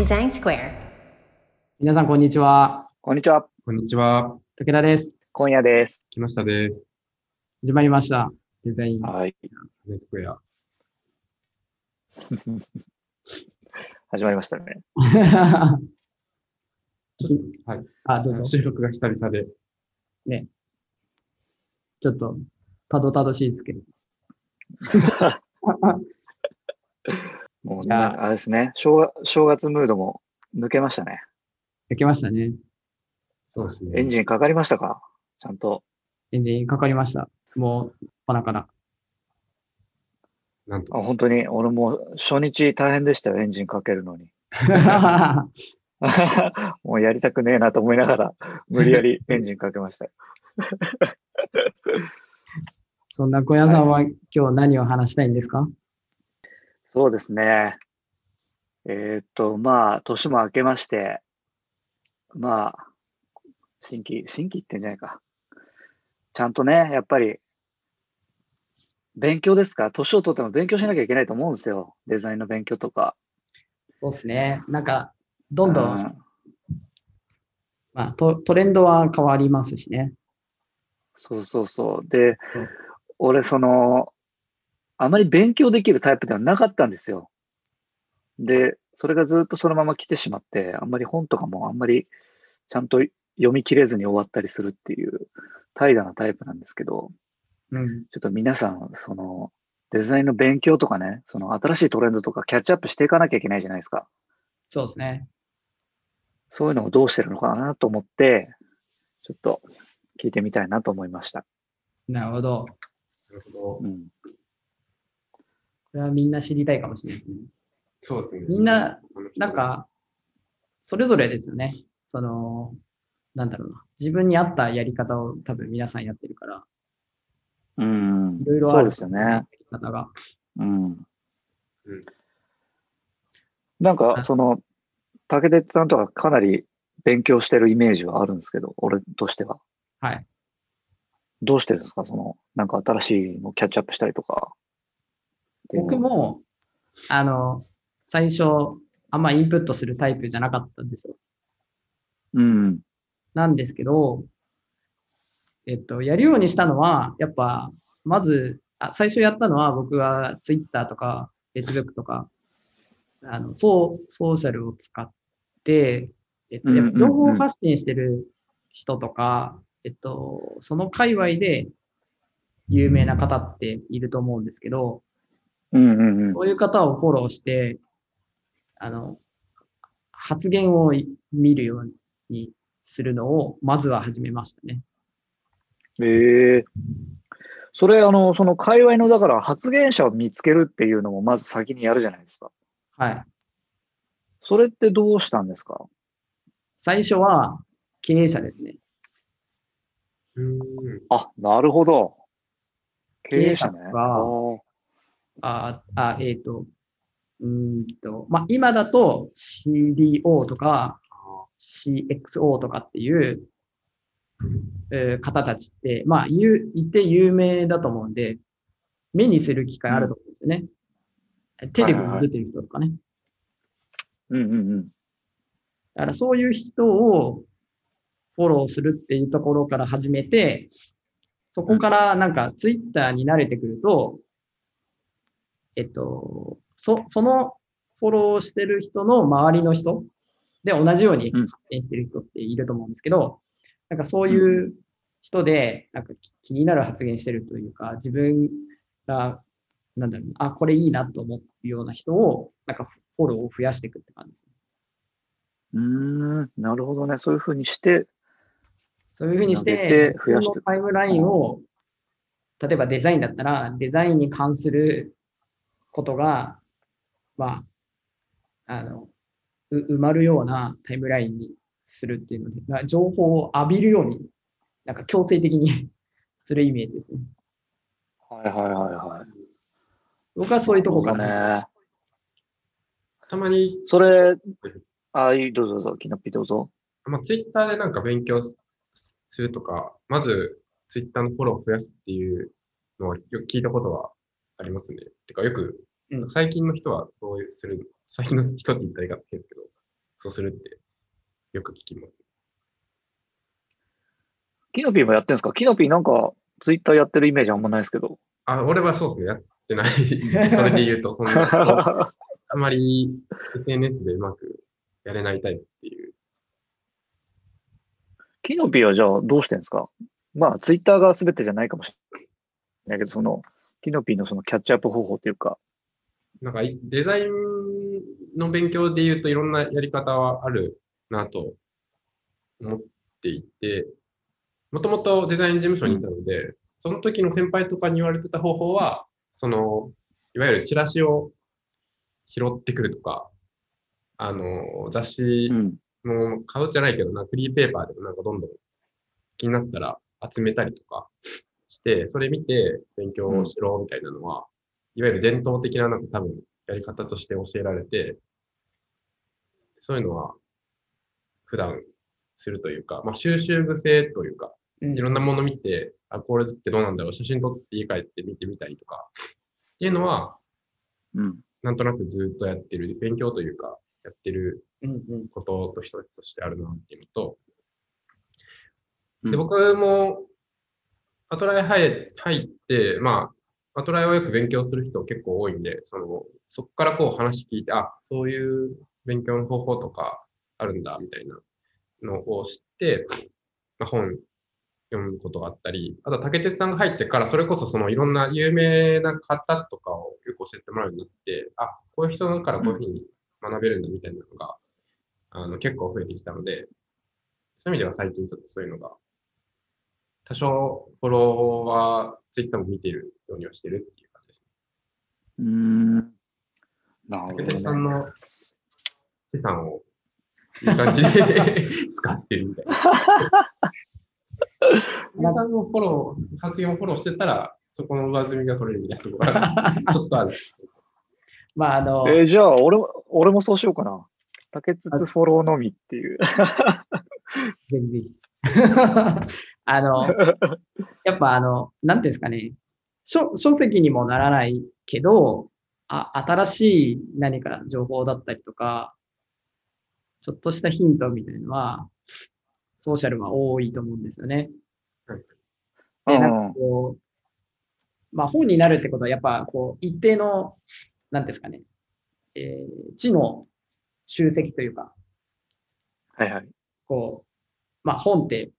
Design Square. 皆さん、こんにちは。こんにちは。こんにちは。武田です。今夜です。木下です。始まりました。デザイン。はい。ネスクエア。始まりましたね。はい。あ、どうぞ。収録が久々で。ちょっと、たどたどしいですけど。もう、あれですね正月。正月ムードも抜けましたね。焼けましたね。そうですね。エンジンかかりましたか？ちゃんと。エンジンかかりました。もう、鼻から。なんとあ。本当に、俺も初日大変でしたよ、エンジンかけるのに。もうやりたくねえなと思いながら、無理やりエンジンかけましたよ。そんな小屋さんは今日何を話したいんですか？そうですね。えーっと、まあ、年も明けまして、まあ、新規、新規ってんじゃないか。ちゃんとね、やっぱり、勉強ですか？年を取っても勉強しなきゃいけないと思うんですよ。デザインの勉強とか。そうですね。なんか、どんどん、うんまあト、トレンドは変わりますしね。そうそうそう。でうん、俺、その、あまり勉強できるタイプではなかったんですよ。で、それがずっとそのまま来てしまって、あんまり本とかもあんまりちゃんと読み切れずに終わったりするっていう怠惰なタイプなんですけど、うん。ちょっと皆さん、その、デザインの勉強とかね、その新しいトレンドとかキャッチアップしていかなきゃいけないじゃないですか。そうですね。そういうのをどうしてるのかなと思って、ちょっと聞いてみたいなと思いました。なるほど。なるほど。うん。これはみんな知りたいかもしれないですね。そうですね。みんな、なん、か、それぞれですよね。その、なんだろうな。自分に合ったやり方を多分皆さんやってるから、うん。いろいろある。そうですよね。やり方が。うん。うんなんか、はいその、竹鉄さんとかかなり勉強してるイメージはあるんですけど、俺としては。はい。どうしてるんですか？その、なんか新しいのキャッチアップしたりとか。僕。も、あの、最初、あんまインプットするタイプじゃなかったんですよ。うん。なんですけど、えっと、やるようにしたのは、やっぱ、まず、あ最初やったのは僕は Twitter とか Facebook とか、あの、ソーソーシャルを使って、えっと、やっぱ情報発信してる人とか、えっと、その界隈で有名な方っていると思うんですけど、うんうんうん。そういう方をフォローして、あの、発言を見るようにするのを、まずは始めましたね。ええそれ、あの、その界隈の、だから発言者を見つけるっていうのもまず先にやるじゃないですか。はい。それってどうしたんですか？最初は経営者ですね。うーん。あ、なるほど。経営者ね。経営者があーあ、あえっ、と、うーんと、まあ、今だと CDO とか CXO とかっていう、えー方たちって、まあ、言う、いて有名だと思うんで、目にする機会あると思うんですよね。テレビに出てる人とかね。うんうんうん。だからそういう人をフォローするっていうところから始めて、そこからなんかツイッターに慣れてくると、えっと、そ、そのフォローしてる人の周りの人で同じようにうん発展してる人っていると思うんですけど、なんかそういう人で、なんか気気になる発言してるというか、自分が、なんだろうな、あ、これいいなと思うような人を、なんかフォローを増やしていくって感じですね。うーん、なるほどね。そういうふうにして、そういうふうにして、て増やしてタイムラインを、例えばデザインだったら、デザインに関することが、まあ、あの、う埋まるようなタイムラインにするっていうので、まあ情報を浴びるように、なんか強制的に するイメージですね。はいはいはいはい。僕はそういうとこかなね。たまに、それ、あ、いい、どうぞどうぞ、キノピどうぞ。まあ、ツイッターでなんか勉強すするとか、まずツイッターのフォローを増やすっていうのはよく聞いたことはありますね。てかよく、うん最近の人はそういうする、最近の人って言ったらいいかですけど、そうするってよく聞きます。キノピーもやってるんですか？キノピーなんか、ツイッターやってるイメージあんまないですけど。あ、俺はそうですね、やってない。それで言うと、そ んな、あまり SNS でうまくやれないタイプっていう。キノピーはじゃあどうしてるんですか？まあ、ツイッターが全てじゃないかもしれないけど、その、キノピーのそのキャッチアップ方法っていうか、なんかいデザインの勉強で言うといろんなやり方はあるなと思っていて、もともとデザイン事務所にいたので、その時の先輩とかに言われてた方法は、その、いわゆるチラシを拾ってくるとか、あの、雑誌うん。もう買うじゃないけどな、フリーペーパーでもなんかどんどん気になったら集めたりとかして、それ見て勉強しろみたいなのは、いわゆる伝統的ななんか多分やり方として教えられて、そういうのは普段するというか、まあ収集癖というか、うん。いろんなもの見て、あ、これってどうなんだろう、写真撮って家帰って見てみたりとか、っていうのは、うん。なんとなくずっとやってる、勉強というか、やってるうんうん。ことと一つとしてあるなっていうのと、うん。で、僕も、アトライ入入って、まあ、アトライをよく勉強する人結構多いんで、その、そこからこう話聞いて、あ、そういう勉強の方法とかあるんだ、みたいなのを知って、まあ、本読むことがあったり、あと竹鉄さんが入ってから、それこそそのいろんな有名な方とかをよく教えてもらうようになって、あ、こういう人だからこういうふうに学べるんだみたいなのが、あの結構増えてきたので、そういう意味では最近ちょっとそういうのが、多少フォロワー、ツイッターも見ているようにはしてるっていう感じですうーん。なるほどね。鉄さんの資産をいい感じで 使ってるみたいな。竹鉄さんのフォロー、発言をフォローしてたら、そこの上積みが取れるみたいなところが ちょっとある。まあ、あの、えーじゃあ、俺も、俺もそうしようかな。竹筒フォローのみっていう。ぜひぜひ。あの、やっぱあの、なんていうんですかね、書書籍にもならないけど、あ、新しい何か情報だったりとか、ちょっとしたヒントみたいなのは、ソーシャルは多いと思うんですよね。で、なんかこう、まあ本になるってことは、やっぱこう、一定の、なんですかね、えー知の集積というか、はいはい。こう、まあ本って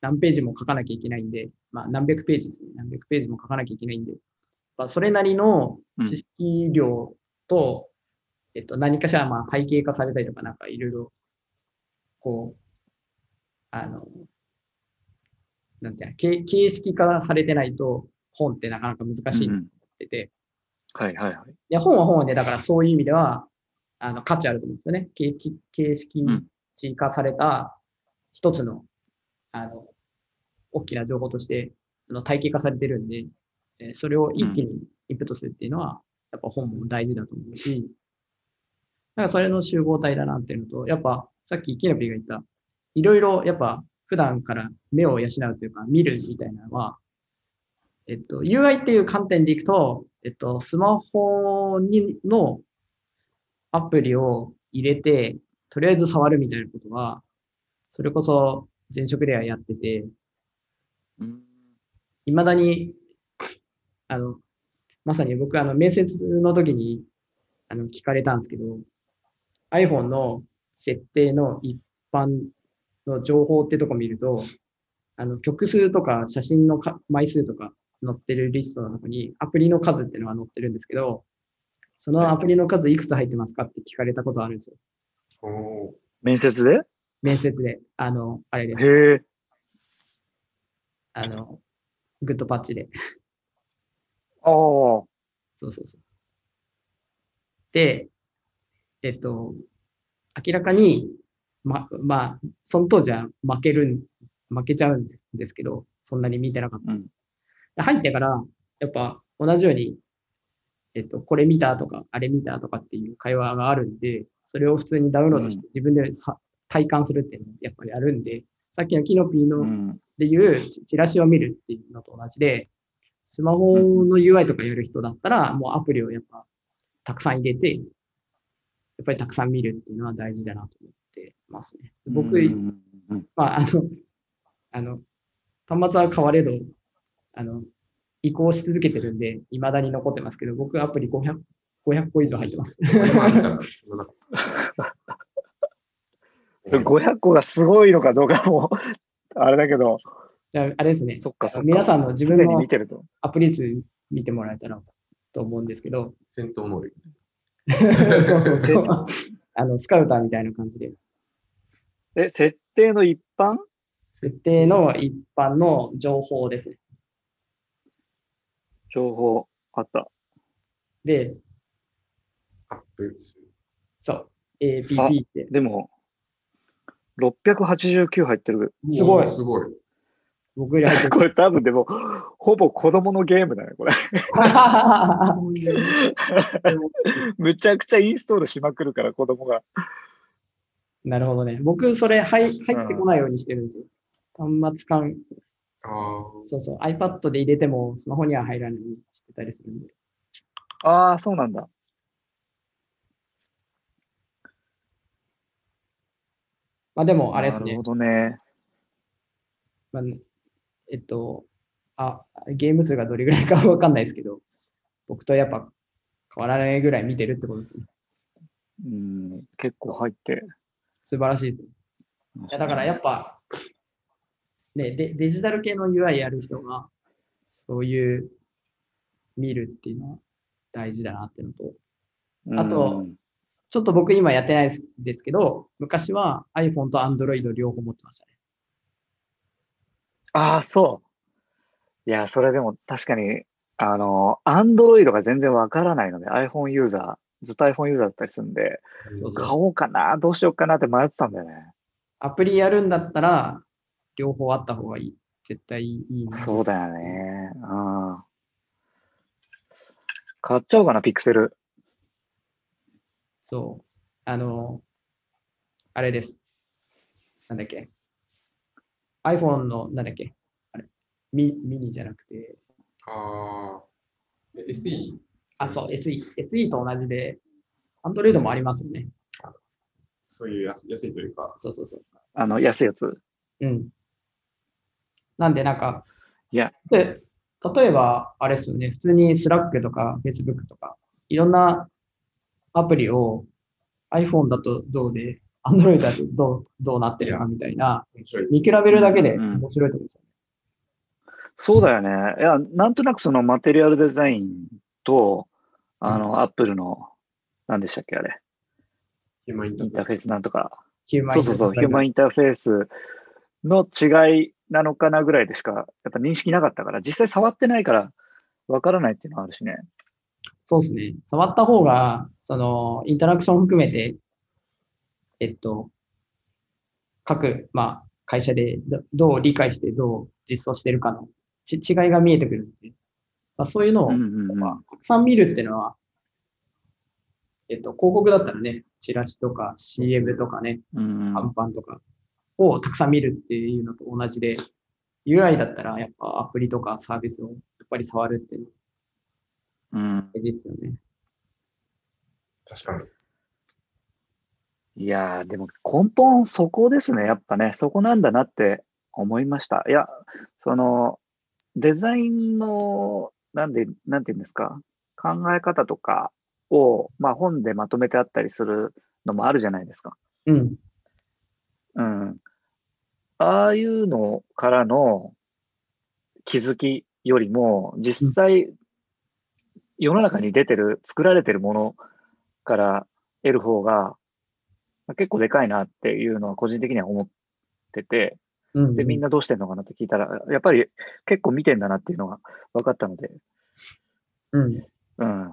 何ページも書かなきゃいけないんで、まあ何百ページですね。何百ページも書かなきゃいけないんで、まあそれなりの知識量と、えっと何かしらまあ体系化されたりとかなんかいろいろ、こう、あの、なんて形形式化されてないと本ってなかなか難しいと思うんってて、はいはいはい。いや、本は本で、だからそういう意味では、あの、価値あると思うんですよね。形式、形式値化された一つの、あの、大きな情報として、あの体系化されてるんで、えーそれを一気にインプットするっていうのは、やっぱ本も大事だと思うし、なんかそれの集合体だなっていうのと、やっぱさっきキノピーが言った、いろいろやっぱ普段から目を養うというか、見るみたいなのは、えっと、UI っていう観点でいくと、えっと、スマホにのアプリを入れて、とりあえず触るみたいなことは、それこそ前職ではやってて、うん。未だに、あの、まさに僕、あの、面接の時に、あの、聞かれたんですけど、iPhone の設定の一般の情報ってとこ見ると、あの、曲数とか写真のか枚数とか載ってるリストの中に、アプリの数っていうのが載ってるんですけど、そのアプリの数いくつ入ってますかって聞かれたことあるんですよ。おー。面接で？面接で。あの、あれです。へえ。あの、グッドパッチで。ああ。そうそうそう。で、えっと、明らかに、ま、まあ、その当時は負けるん、負けちゃうんですですけど、そんなに見てなかった。うんで入ってから、やっぱ同じように、えっと、これ見たとか、あれ見たとかっていう会話があるんで、それを普通にダウンロードして自分でさ、体感するっていうのをやっぱりやるんで、さっきのキノピーのうん。でいうチチラシを見るっていうのと同じで、スマホの UI とかやる人だったら、もうアプリをやっぱたくさん入れて、やっぱりたくさん見るっていうのは大事だなと思っますね。僕、まあ、あの、あの、端末は変われど、あの、移行し続けてるんで、未だに残ってますけど、僕アプリ500、500個以上入ってます。俺もあったらそんな500個がすごいのかどうかも、あれだけど、じゃあ、あれですね。そっかそっか。皆さんの自分の見てると。アプリ数見てもらえたらと思うんですけど、戦闘能力。そうそうそう。あの、スカウターみたいな感じで、え、設定の一般？設定の一般の情報ですね。情報あった。で、アップする。そう、APP って、でも、689入ってる。すごいすごい。僕より入ってる。これ多分でも、ほぼ子供のゲームだね、これ。むちゃくちゃインストールしまくるから、子供が。なるほどね。僕、それ入入ってこないようにしてるんですよ。端末間、ああ。そうそう、iPad で入れてもスマホには入らないようにしてたりするんで。ああ、そうなんだ。まあでも、あれですねなるほ。どね。まあ、えっと、あ、ゲーム数がどれぐらいかわかんないですけど、僕とやっぱ変わらないぐらい見てるってことですね。うん、結構入って。素晴らしいですね。いやだからやっぱ、ね、デデジタル系の UI やる人が、そういう見るっていうのは大事だなっていうのと、あとうんちょっと僕今やってないですですけど、昔は iPhone と Android 両方持ってましたね。ああ、そう。いや、それでも確かに、あの、Android が全然わからないので、iPhone ユーザー、ずっと iPhone ユーザーだったりするんで、そうそう買おうかな、どうしようかなって迷ってたんだよね。アプリやるんだったら、両方あった方がいい。絶対いいな。そうだよね。うん。買っちゃおうかな、ピクセル。そう。あの、あれです。なんだっけ。iPhone の、なんだっけ。あれ。ミミニじゃなくて、ああ。え SE? あ、そう、SE。SE と同じで、Android もありますよね。そういう安安いというか。そうそうそう。あの、安いやつ。うん。なんで、なんか、いや、で、例えば、あれですよね、普通に Slack とか Facebook とか、いろんなアプリを iPhone だとどうで、Android だとどうどうなってるかみたいな。見比べるだけでうん面白いところですよね。そうだよね。いや、なんとなくそのマテリアルデザインと、あの、アップルの、何でしたっけ、あれ。ヒューマンインターフェースなんとか。ヒューマンそうそうそう、ヒューマンインターフェースの違いなのかなぐらいでしか、やっぱ認識なかったから、実際触ってないから、わからないっていうのはあるしね。そうですね。触った方が、その、インタラクション含めて、えっと、各、まあ、会社でどどう理解してどう実装してるかのち違いが見えてくるんで、まあ、そういうのを、まあ、たくさん。見るっていうのは、えっと、広告だったらね、チラシとか CM とかね、うん看板とかをたくさん見るっていうのと同じで、UI だったらやっぱアプリとかサービスをやっぱり触るっていうのうん。大事ですよね。確かに。いやー、でも根本そこですね。やっぱね、そこなんだなって思いました。いや、その、デザインの、なんで、なんていうんですか、考え方とかを、まあ本でまとめてあったりするのもあるじゃないですか。うん。うん。ああいうのからの気づきよりも、実際、世の中に出てる、作られてるものから得る方が、まあ結構でかいなっていうのは個人的には思ってて、うん。で、みんなどうしてんのかなって聞いたら、やっぱり結構見てんだなっていうのが分かったので、うん。うん。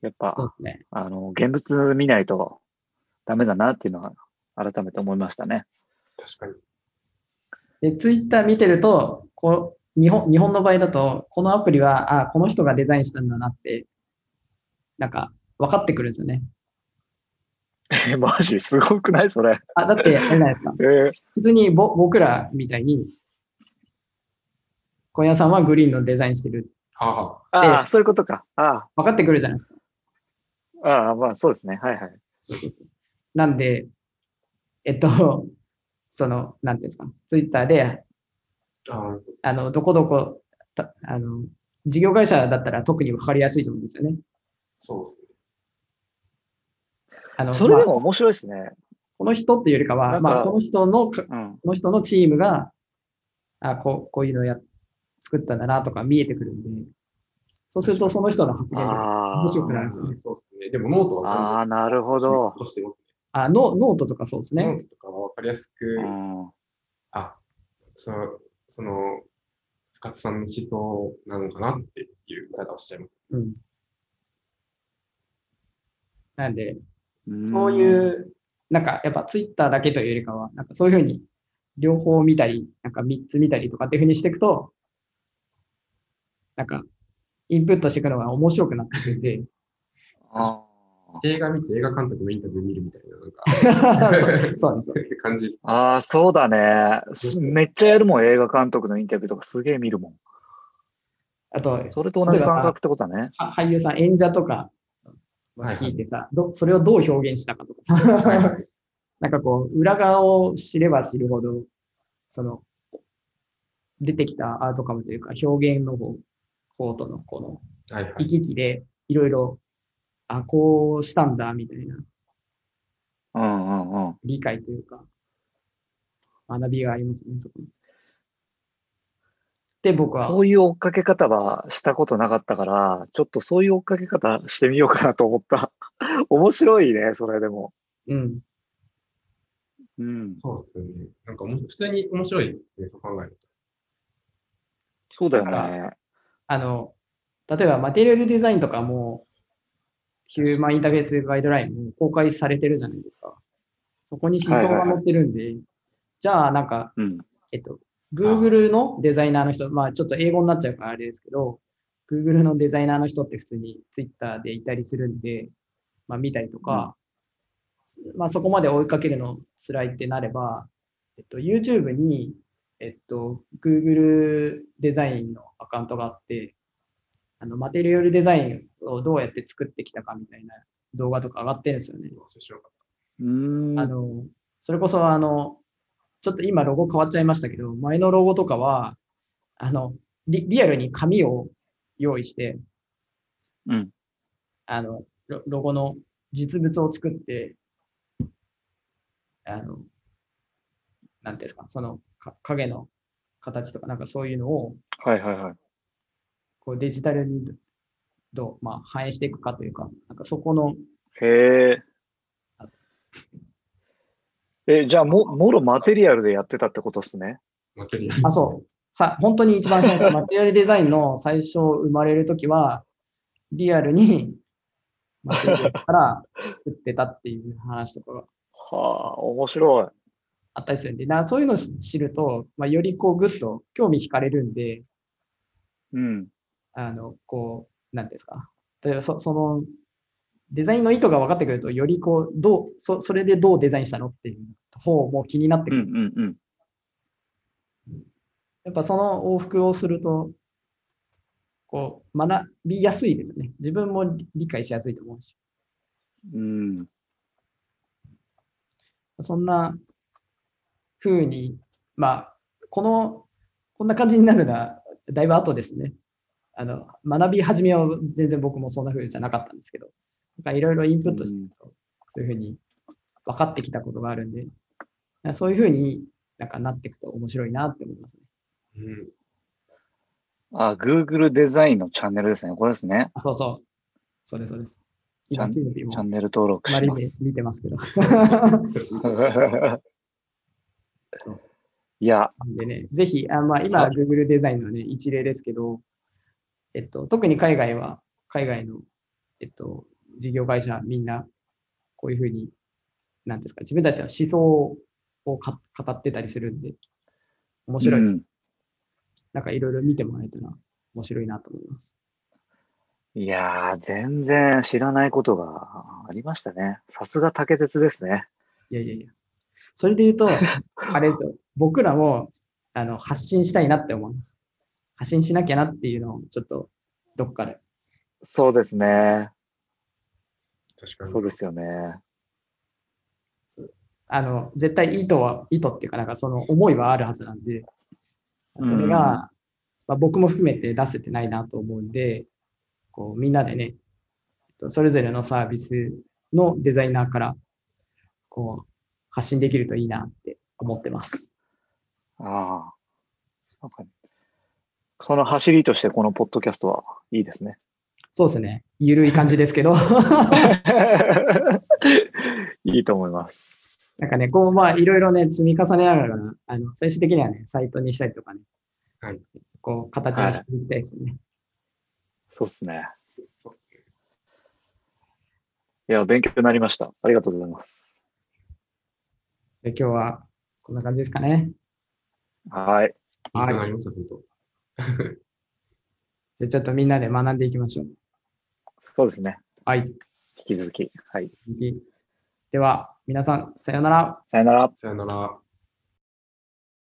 やっぱ、ね。あの、現物見ないとダメだなっていうのは改めて思いましたね。確かに。で、ツイッター見てると、こう日本日本の場合だと、このアプリは、あ、この人がデザインしたんだなって、なんか、分かってくるんですよね。え、マジすごくないそれ。あ、だって、あれないですか。えー普通にぼ僕らみたいに、小屋さんはグリーンのデザインしてる。はあ、はああ、そういうことか。あ分かってくるじゃないですか。あ、ああ、まあそうですね。はいはい。そうそうそう。なんで、えっと、その、なんていうんですか、ツイッターで、ああの、どこどこ、たあの、事業会社だったら特に分かりやすいと思うんですよね。そうですね。あの、それでまあも面白いですね。この人っていうよりかは、かまあ、この人のか、うん。この人のチームが、あ、こう、こういうのや、作ったんだなとか見えてくるんで、そうするとその人の発言があ面白くなるんですよね。そうですね。でもノートあ。あはあ、なるほど。あ、ノノートとかそうですね。ノね。ートとかは分かりやすく、うん。あ、その、その、深津さんの思想なのかなっていう言い方をしちゃいます。うん。なんで、うんそういう、なんかやっぱツイッターだけというよりかは、なんかそういうふうに両方見たり、なんか3つ見たりとかっていうふうにしていくと、なんかインプットしていくのが面白くなってくるんで、あ映画見て映画監督のインタビュー見るみたいな、なんか、そうそうですそういう感じです。あー、そうだね。すめっちゃやるもん、映画監督のインタビューとかすげえ見るもん。あと、それと同じ感覚ってことだね。は俳優さん、演者とかはいはい聞いてさ、どそれをどう表現したかとかさ、はいはい なんかこう、裏側を知れば知るほど、その、出てきたアートカムというか、表現の方方とのこのはいはい行き来で、いろいろ、あ、こうしたんだ、みたいなうんうんうん。理解というか、学びがありますね、そこに。で、僕は、そういう追っかけ方はしたことなかったから、ちょっとそういう追っかけ方してみようかなと思った。面白いね、それでも。うん、うん。そうですね。なんか普通に面白いですね、そう考えるそうだよね。あの、例えばマテリアルデザインとかも、ヒューマンインターフェースガイドラインも公開されてるじゃないですか。そこに思想が載ってるんで、じゃあなんか、うん。えっと、Google のデザイナーの人、まあちょっと英語になっちゃうからあれですけど、Google のデザイナーの人って普通に Twitter でいたりするんで、まあ見たりとか、まあそこまで追いかけるの辛いってなれば、えっと、YouTube に、えっと、Google デザインのアカウントがあって、あの、マテリアルデザインをどうやって作ってきたかみたいな動画とか上がってるんですよね。うーん。あの、それこそあの、ちょっと今ロゴ変わっちゃいましたけど、前のロゴとかは、あの、リリアルに紙を用意して、うん。あの、ロロゴの実物を作って、あの、なんていうんですか、そのか影の形とか、なんかそういうのをはいはいはい。こうデジタルにどう、まあ、反映していくかというか、なんかそこの、へえ。え、じゃあも、もろマテリアルでやってたってことですね。た。マテリアル。あ、そう。さ、本当に一番最初、マテリアルデザインの最初生まれるときは、リアルにマテリアルから作ってたっていう話とかがはあ、面白い。あったりするんで、なそういうのを知ると、まあ、よりこうぐっと興味惹かれるんで、うん。あの、こう、なんていうんですか。例えばそその、デザインの意図が分かってくると、よりこう、どう、そそれでどうデザインしたのっていう方も気になってくうんる。うんうん。やっぱその往復をすると、こう、学びやすいですよね。自分も理理解しやすいと思うし。うん。そんな風に、まあ、この、こんな感じになるのは、だいぶ後ですね。あの、学び始めは全然僕もそんな風じゃなかったんですけど、なんかいろいろインプットしてると、そういう風に分かってきたことがあるんで、そういう風になんかなっていくと面白いなって思いますね。うん。あ、Google デザインのチャンネルですね。これですね。あ、そうそう。そうです、そうです。今、チャンネル登録します。見てますけど。いや、でね、ぜひ、あまあ、今は Google デザインのね、一例ですけど、えっと、特に海外は、海外の、えっと、事業会社みんな、こういうふうに、なんですか、自分たちの思想をか語ってたりするんで、面白い。うんなんかいろいろ見てもらえたら面白いなと思います。いやー、全然知らないことがありましたね。さすが竹鉄ですね。いやいやいや。それで言うと、あれですよ、僕らもあの発信したいなって思います。発信しなきゃなっていうのを、ちょっとどっかで。そうですね。確かに。そうですよね。あの、絶対意図は、意図っていうか、なんかその思いはあるはずなんで、それが、まあ、僕も含めて出せてないなと思うんで、こうみんなでね、それぞれのサービスのデザイナーからこう発信できるといいなって思ってます。ああ。その走りとしてこのポッドキャストはいいですね。そうですね。ゆるい感じですけど、いいと思います。なんかね、こう、まあ、いろいろね、積み重ねながら、あの、最終的にはね、サイトにしたりとかね、はいこう、形にしていきたいですよね。そうですね。いや、勉強になりました。ありがとうございます。で今日はこんな感じですかね。はい。はい勉強になりました、本当。じゃあちょっとみんなで学んでいきましょう。そうですね。はい。引き続き。はい。では、皆さん、さようなら。さよなら。さよなら。